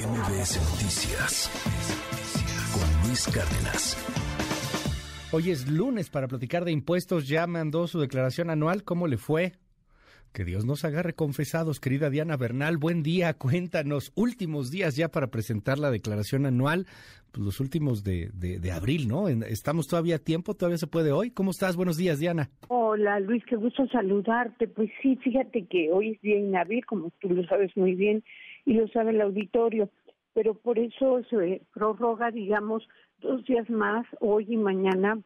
MBS Noticias con Luis Cárdenas. Hoy es lunes para platicar de impuestos. Ya mandó su declaración anual. ¿Cómo le fue? Que Dios nos agarre confesados, querida Diana Bernal. Buen día, cuéntanos. Últimos días ya para presentar la declaración anual, pues los últimos de, de, abril, ¿no? ¿Estamos todavía a tiempo? ¿Todavía se puede hoy? ¿Cómo estás? Buenos días, Diana. Hola, Luis, qué gusto saludarte. Pues sí, fíjate que hoy es día inhábil, como tú lo sabes muy bien, y lo sabe el auditorio, pero por eso se prorroga, digamos, dos días más, hoy y mañana,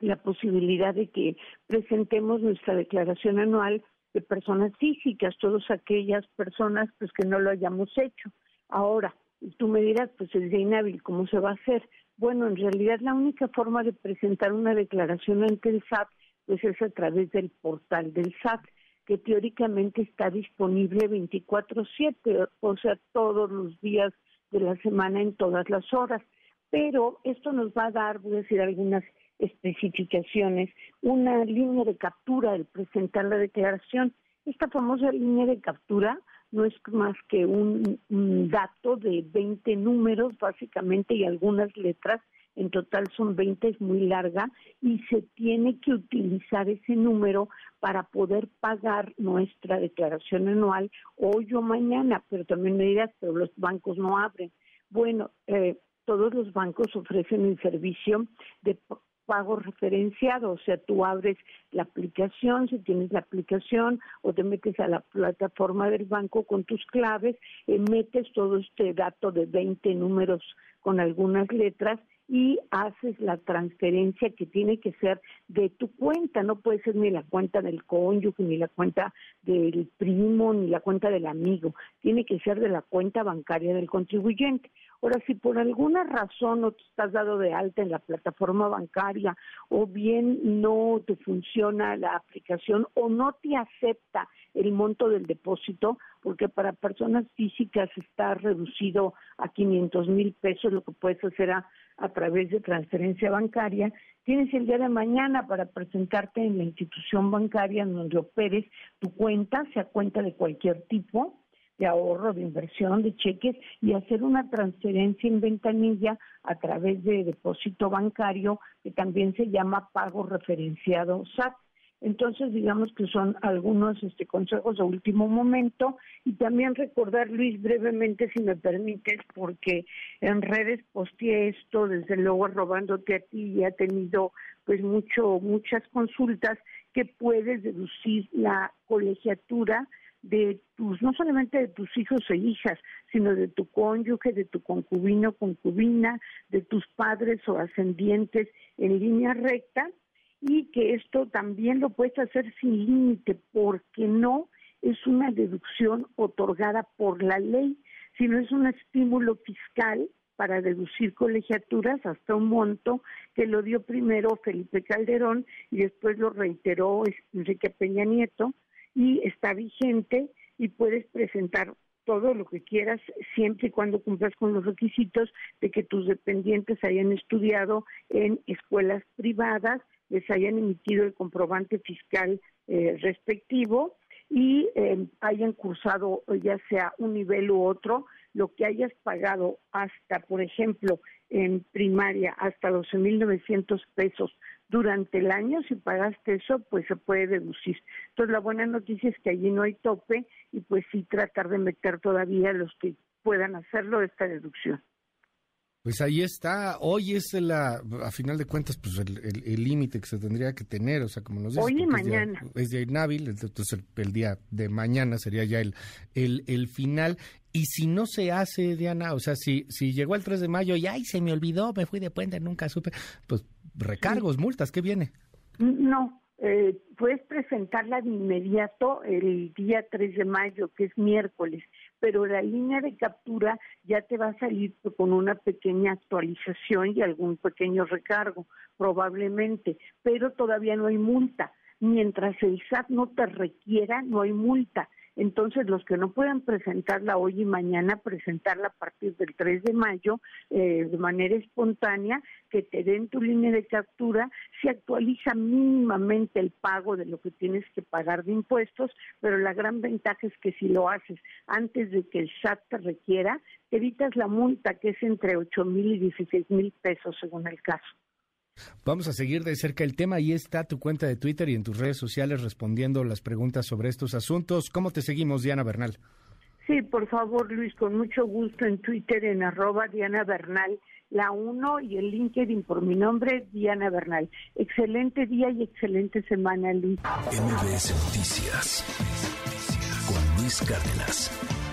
la posibilidad de que presentemos nuestra declaración anual de personas físicas, todas aquellas personas pues que no lo hayamos hecho. Ahora, tú me dirás, pues es de inhábil, ¿cómo se va a hacer? Bueno, en realidad la única forma de presentar una declaración ante el SAT pues es a través del portal del SAT, que teóricamente está disponible 24/7, o sea, todos los días de la semana en todas las horas. Pero esto nos va a dar, voy a decir algunas especificaciones, una línea de captura al presentar la declaración. Esta famosa línea de captura no es más que un, dato de 20 números básicamente y algunas letras, en total son 20, es muy larga, y se tiene que utilizar ese número para poder pagar nuestra declaración anual hoy o mañana, pero también me dirás, pero los bancos no abren. Bueno, eh, todos los bancos ofrecen el servicio de pago referenciado, o sea, tú abres la aplicación, si tienes la aplicación o te metes a la plataforma del banco con tus claves, eh, metes todo este dato de 20 números con algunas letras y haces la transferencia que tiene que ser de tu cuenta, no puede ser ni la cuenta del cónyuge, ni la cuenta del primo, ni la cuenta del amigo, tiene que ser de la cuenta bancaria del contribuyente. Ahora, si por alguna razón no te estás dado de alta en la plataforma bancaria o bien no te funciona la aplicación o no te acepta el monto del depósito, porque para personas físicas está reducido a 500 mil pesos, lo que puedes hacer a, través de transferencia bancaria, tienes el día de mañana para presentarte en la institución bancaria en donde operes tu cuenta, sea cuenta de cualquier tipo, de ahorro, de inversión, de cheques y hacer una transferencia en ventanilla a través de depósito bancario que también se llama pago referenciado SAT. Entonces, digamos que son algunos este, consejos de último momento. Y también recordar, Luis, brevemente, si me permites, porque en redes posteé esto, desde luego robándote a ti y ha tenido pues mucho, muchas consultas que puedes deducir la colegiatura de tus, no solamente de tus hijos e hijas, sino de tu cónyuge, de tu concubino, concubina, de tus padres o ascendientes en línea recta, y que esto también lo puedes hacer sin límite, porque no es una deducción otorgada por la ley, sino es un estímulo fiscal para deducir colegiaturas hasta un monto que lo dio primero Felipe Calderón y después lo reiteró Enrique Peña Nieto y está vigente y puedes presentar todo lo que quieras siempre y cuando cumplas con los requisitos de que tus dependientes hayan estudiado en escuelas privadas, les hayan emitido el comprobante fiscal eh, respectivo y eh, hayan cursado ya sea un nivel u otro, lo que hayas pagado hasta, por ejemplo, en primaria, hasta 12.900 pesos durante el año, si pagaste eso, pues se puede deducir. Entonces la buena noticia es que allí no hay tope y pues sí tratar de meter todavía los que puedan hacerlo esta deducción. Pues ahí está. Hoy es la, a final de cuentas, pues el límite que se tendría que tener, o sea, como nos dices. Hoy y mañana. Es día, inhábil, entonces el, día de mañana sería ya el, el, el final. Y si no se hace, Diana, o sea, si, si llegó el 3 de mayo y ay, se me olvidó, me fui de puente, nunca supe, pues recargos, multas, ¿qué viene? No, eh, puedes presentarla de inmediato el día 3 de mayo, que es miércoles, pero la línea de captura ya te va a salir con una pequeña actualización y algún pequeño recargo, probablemente, pero todavía no hay multa. Mientras el SAT no te requiera, no hay multa. Entonces, los que no puedan presentarla hoy y mañana, presentarla a partir del 3 de mayo eh, de manera espontánea, que te den tu línea de captura, se actualiza mínimamente el pago de lo que tienes que pagar de impuestos, pero la gran ventaja es que si lo haces antes de que el SAT te requiera, evitas la multa que es entre 8 mil y 16 mil pesos según el caso. Vamos a seguir de cerca el tema. Ahí está tu cuenta de Twitter y en tus redes sociales respondiendo las preguntas sobre estos asuntos. ¿Cómo te seguimos, Diana Bernal? Sí, por favor, Luis, con mucho gusto en Twitter en arroba Diana Bernal, la uno y el LinkedIn por mi nombre, Diana Bernal. Excelente día y excelente semana, Luis. MBS Noticias con Luis Cárdenas.